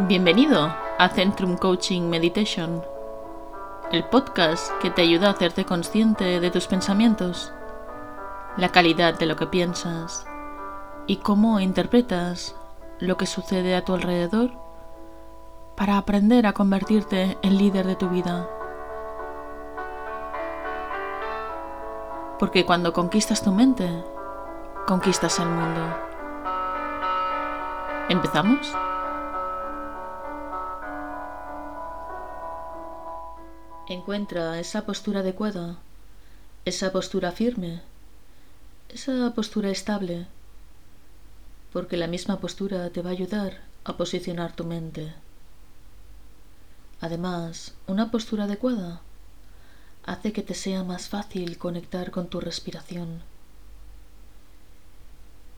Bienvenido a Centrum Coaching Meditation, el podcast que te ayuda a hacerte consciente de tus pensamientos, la calidad de lo que piensas y cómo interpretas lo que sucede a tu alrededor para aprender a convertirte en líder de tu vida. Porque cuando conquistas tu mente, conquistas el mundo. ¿Empezamos? Encuentra esa postura adecuada, esa postura firme, esa postura estable, porque la misma postura te va a ayudar a posicionar tu mente. Además, una postura adecuada hace que te sea más fácil conectar con tu respiración.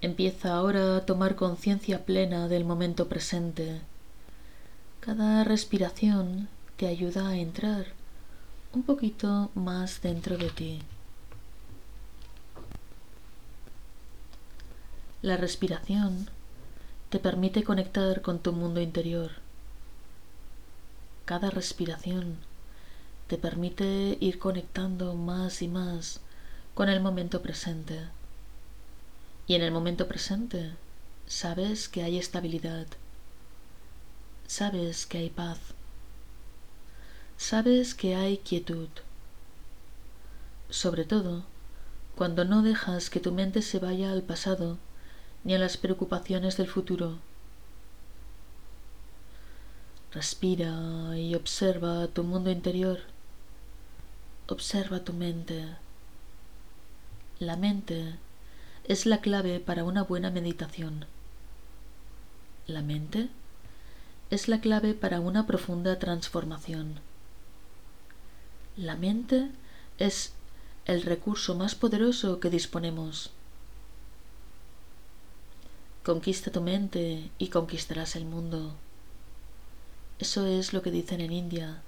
Empieza ahora a tomar conciencia plena del momento presente. Cada respiración te ayuda a entrar un poquito más dentro de ti. La respiración te permite conectar con tu mundo interior. Cada respiración te permite ir conectando más y más con el momento presente. Y en el momento presente sabes que hay estabilidad, sabes que hay paz, sabes que hay quietud. Sobre todo, cuando no dejas que tu mente se vaya al pasado ni a las preocupaciones del futuro. Respira y observa tu mundo interior. Observa tu mente. La mente es la clave para una buena meditación. La mente es la clave para una profunda transformación. La mente es el recurso más poderoso que disponemos. Conquista tu mente y conquistarás el mundo. Eso es lo que dicen en India.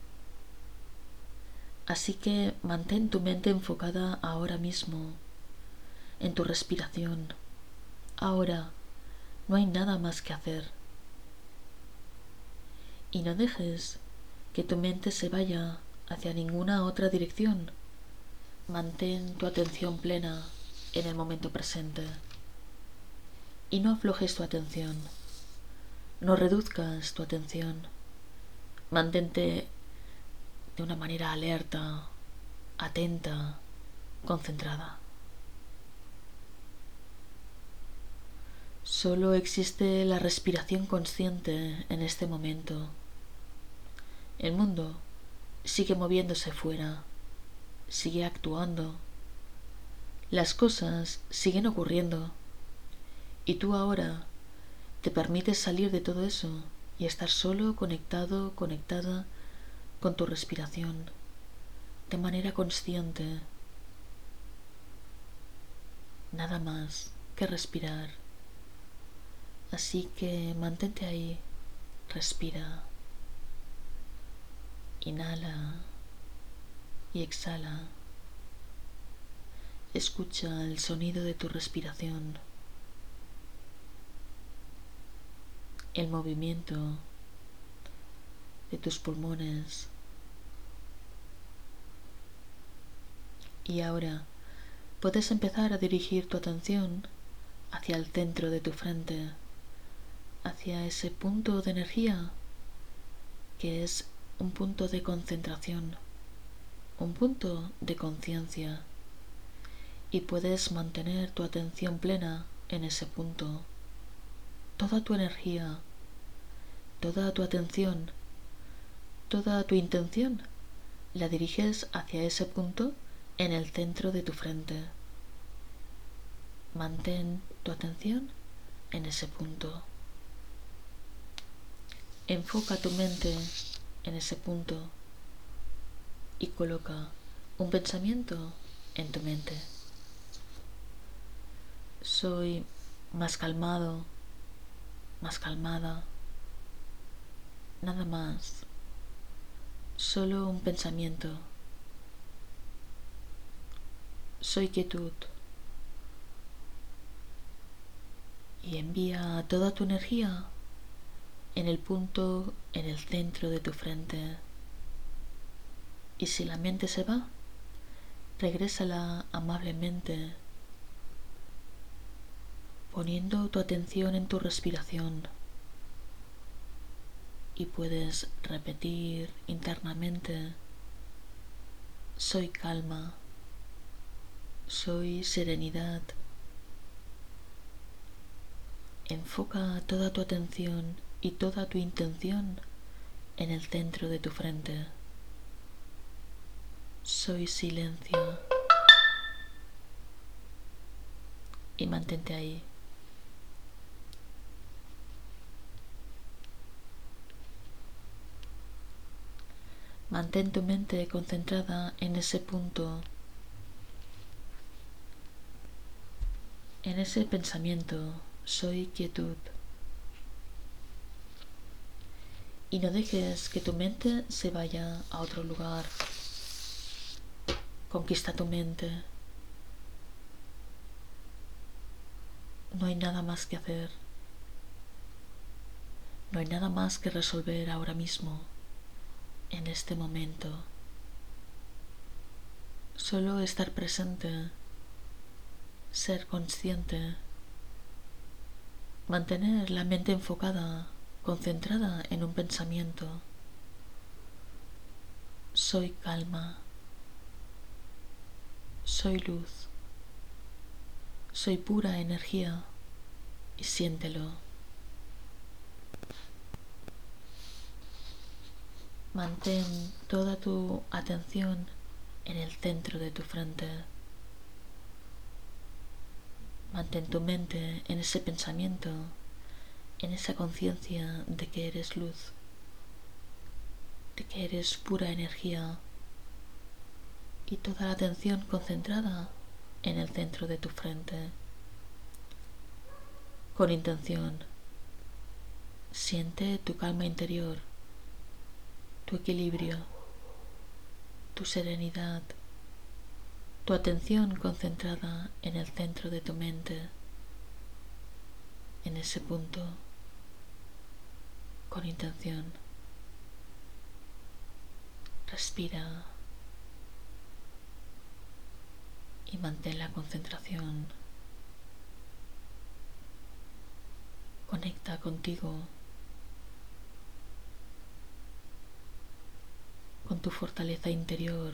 Así que mantén tu mente enfocada ahora mismo, en tu respiración. Ahora no hay nada más que hacer. Y no dejes que tu mente se vaya hacia ninguna otra dirección. Mantén tu atención plena en el momento presente. Y no aflojes tu atención. No reduzcas tu atención. Mantente de una manera alerta, atenta, concentrada. Solo existe la respiración consciente en este momento. El mundo sigue moviéndose fuera, sigue actuando. Las cosas siguen ocurriendo. Y tú ahora te permites salir de todo eso y estar solo conectado, conectada con tu respiración, de manera consciente. Nada más que respirar. Así que mantente ahí, respira. Inhala y exhala. Escucha el sonido de tu respiración, el movimiento de tus pulmones. Y ahora puedes empezar a dirigir tu atención hacia el centro de tu frente, hacia ese punto de energía que es un punto de concentración, un punto de conciencia y puedes mantener tu atención plena en ese punto. Toda tu energía, toda tu atención, toda tu intención la diriges hacia ese punto en el centro de tu frente. Mantén tu atención en ese punto. Enfoca tu mente en ese punto y coloca un pensamiento en tu mente. Soy más calmado, más calmada, nada más, solo un pensamiento. Soy quietud y envía toda tu energía en el punto en el centro de tu frente. Y si la mente se va, regrésala amablemente, poniendo tu atención en tu respiración. Y puedes repetir internamente, soy calma, soy serenidad. Enfoca toda tu atención y toda tu intención en el centro de tu frente. Soy silencio. Y mantente ahí. Mantén tu mente concentrada en ese punto, en ese pensamiento. Soy quietud. Y no dejes que tu mente se vaya a otro lugar. Conquista tu mente. No hay nada más que hacer. No hay nada más que resolver ahora mismo, en este momento. Solo estar presente, ser consciente, mantener la mente enfocada concentrada en un pensamiento. Soy calma. Soy luz. Soy pura energía y siéntelo. Mantén toda tu atención en el centro de tu frente. Mantén tu mente en ese pensamiento en esa conciencia de que eres luz, de que eres pura energía y toda la atención concentrada en el centro de tu frente. Con intención, siente tu calma interior, tu equilibrio, tu serenidad, tu atención concentrada en el centro de tu mente, en ese punto con intención. Respira y mantén la concentración. Conecta contigo, con tu fortaleza interior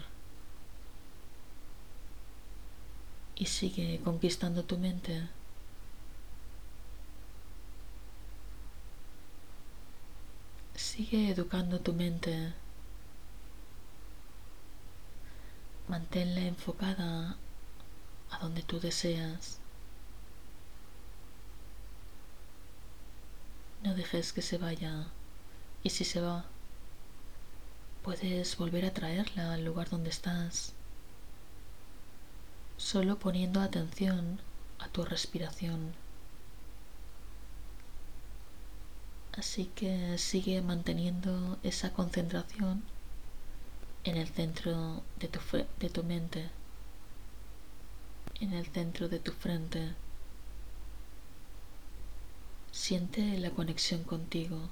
y sigue conquistando tu mente. Sigue educando tu mente. Manténla enfocada a donde tú deseas. No dejes que se vaya. Y si se va, puedes volver a traerla al lugar donde estás. Solo poniendo atención a tu respiración. Así que sigue manteniendo esa concentración en el centro de tu, de tu mente, en el centro de tu frente. Siente la conexión contigo.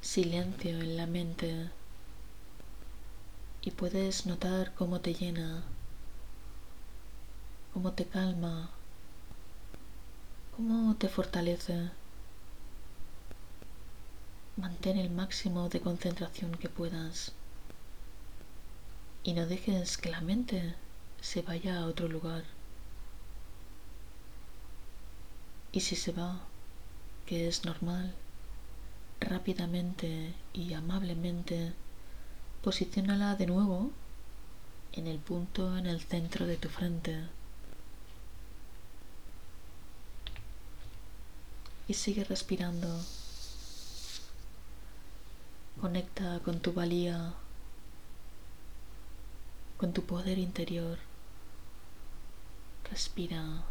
Silencio en la mente y puedes notar cómo te llena, cómo te calma, cómo te fortalece. Mantén el máximo de concentración que puedas y no dejes que la mente se vaya a otro lugar. Y si se va, que es normal, rápidamente y amablemente Posiciónala de nuevo en el punto en el centro de tu frente. Y sigue respirando. Conecta con tu valía, con tu poder interior. Respira.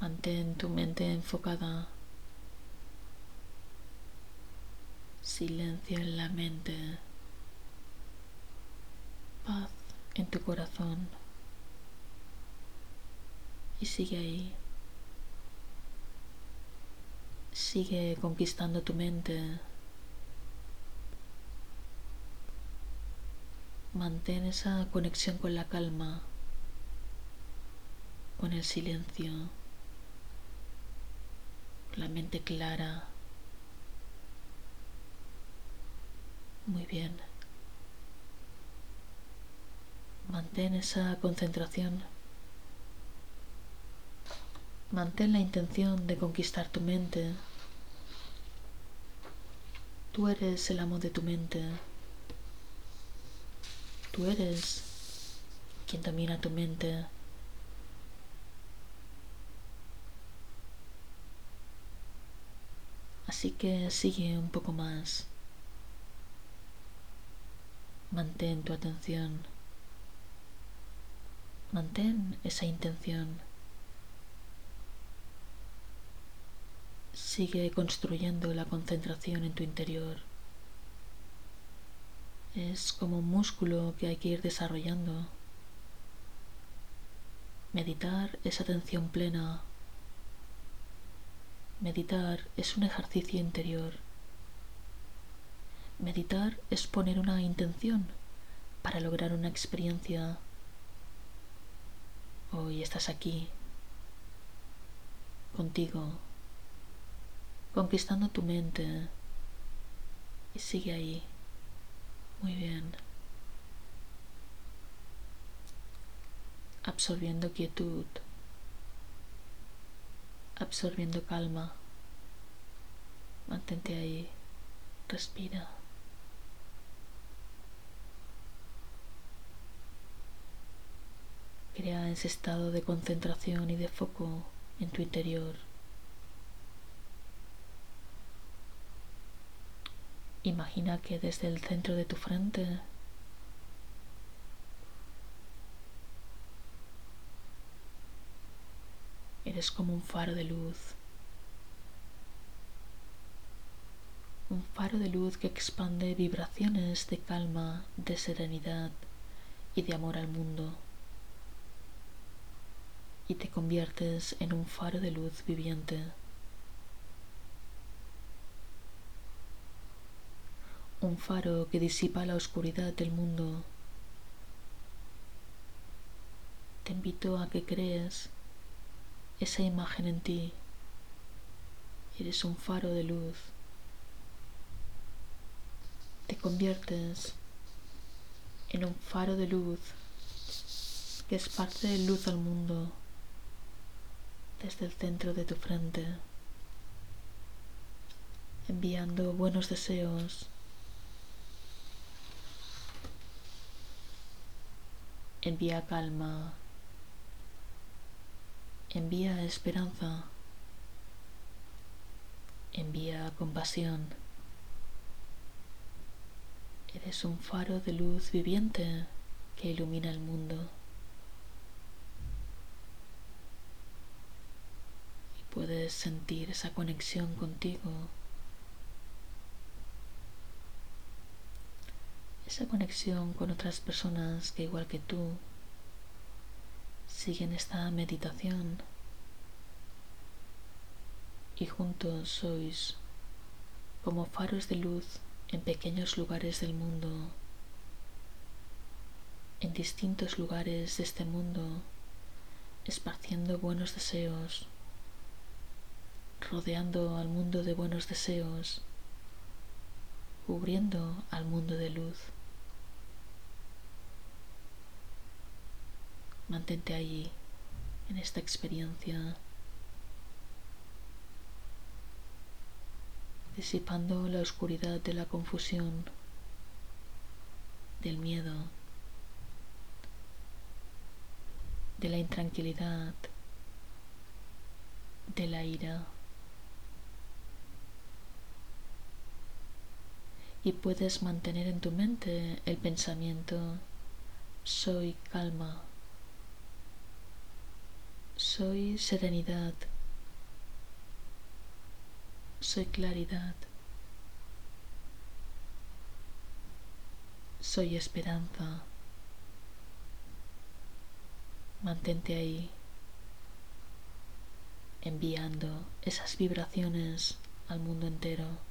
Mantén tu mente enfocada silencio en la mente, paz en tu corazón y sigue ahí. Sigue conquistando tu mente. Mantén esa conexión con la calma, con el silencio, la mente clara. Muy bien. Mantén esa concentración. Mantén la intención de conquistar tu mente. Tú eres el amo de tu mente. Tú eres quien domina tu mente. Así que sigue un poco más. Mantén tu atención. Mantén esa intención. Sigue construyendo la concentración en tu interior. Es como un músculo que hay que ir desarrollando. Meditar es atención plena. Meditar es un ejercicio interior. Meditar es poner una intención para lograr una experiencia. Hoy estás aquí, contigo, conquistando tu mente y sigue ahí. Muy bien. Absorbiendo quietud, absorbiendo calma. Mantente ahí, respira. Crea ese estado de concentración y de foco en tu interior. Imagina que desde el centro de tu frente eres como un faro de luz. Un faro de luz que expande vibraciones de calma, de serenidad y de amor al mundo y te conviertes en un faro de luz viviente. Un faro que disipa la oscuridad del mundo. Te invito a que crees esa imagen en ti. Eres un faro de luz. Te conviertes en un faro de luz que esparce luz al mundo desde el centro de tu frente, enviando buenos deseos. Envía calma, envía esperanza, envía compasión. Eres un faro de luz viviente que ilumina el mundo. Puedes sentir esa conexión contigo, esa conexión con otras personas que igual que tú siguen esta meditación. Y juntos sois como faros de luz en pequeños lugares del mundo, en distintos lugares de este mundo, esparciendo buenos deseos rodeando al mundo de buenos deseos, cubriendo al mundo de luz. Mantente allí, en esta experiencia, disipando la oscuridad de la confusión, del miedo, de la intranquilidad, de la ira. Y puedes mantener en tu mente el pensamiento soy calma, soy serenidad, soy claridad, Soy esperanza. Mantente ahí, enviando esas vibraciones al mundo entero.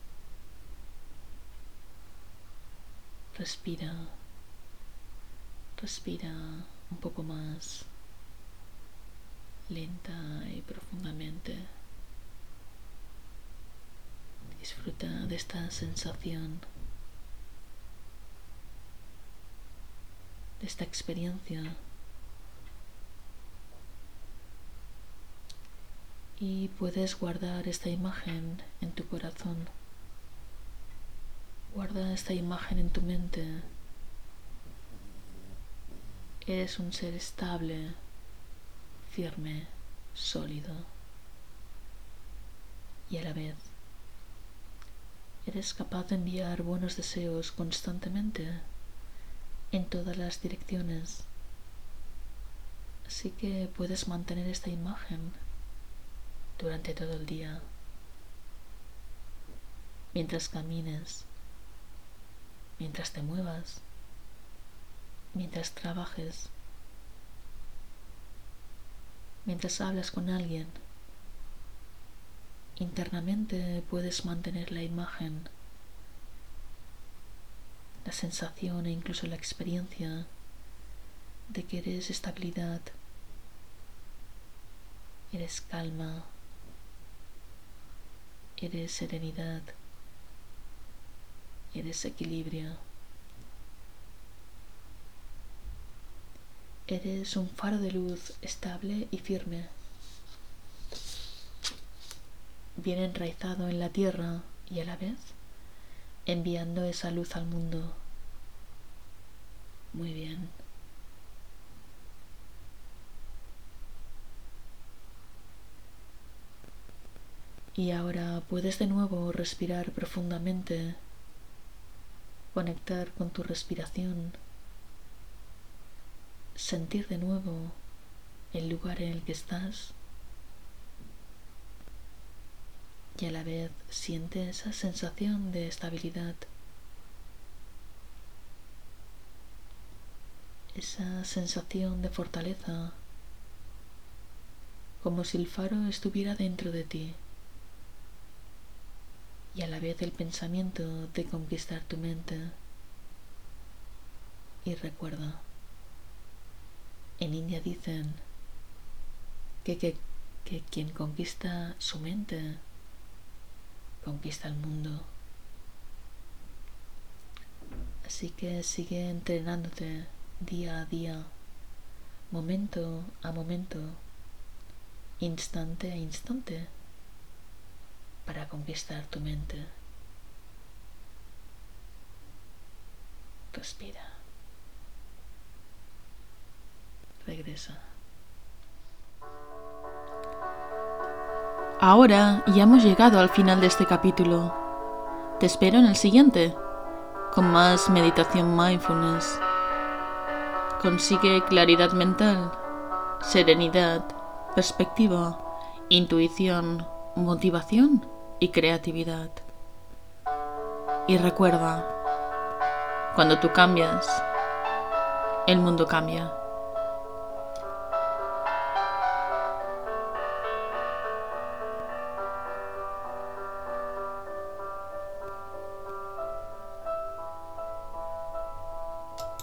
Respira, respira un poco más lenta y profundamente. Disfruta de esta sensación, de esta experiencia. Y puedes guardar esta imagen en tu corazón. Guarda esta imagen en tu mente. Eres un ser estable, firme, sólido y a la vez eres capaz de enviar buenos deseos constantemente en todas las direcciones. Así que puedes mantener esta imagen durante todo el día, mientras camines, mientras te muevas, mientras trabajes, mientras hablas con alguien. Internamente puedes mantener la imagen, la sensación e incluso la experiencia de que eres estabilidad, eres calma, eres serenidad, eres equilibrio. Eres un faro de luz estable y firme, bien enraizado en la tierra y a la vez enviando esa luz al mundo. Muy bien. Y ahora puedes de nuevo respirar profundamente, conectar con tu respiración, sentir de nuevo el lugar en el que estás y a la vez siente esa sensación de estabilidad, esa sensación de fortaleza, como si el faro estuviera dentro de ti y a la vez el pensamiento de conquistar tu mente. Y recuerda, en India dicen que, que, que quien conquista su mente conquista el mundo. Así que sigue entrenándote día a día, momento a momento, instante a instante para conquistar tu mente. Respira. Regresa. Ahora ya hemos llegado al final de este capítulo. Te espero en el siguiente, con más meditación mindfulness. Consigue claridad mental, serenidad, perspectiva, intuición, motivación y creatividad. Y recuerda, cuando tú cambias, el mundo cambia.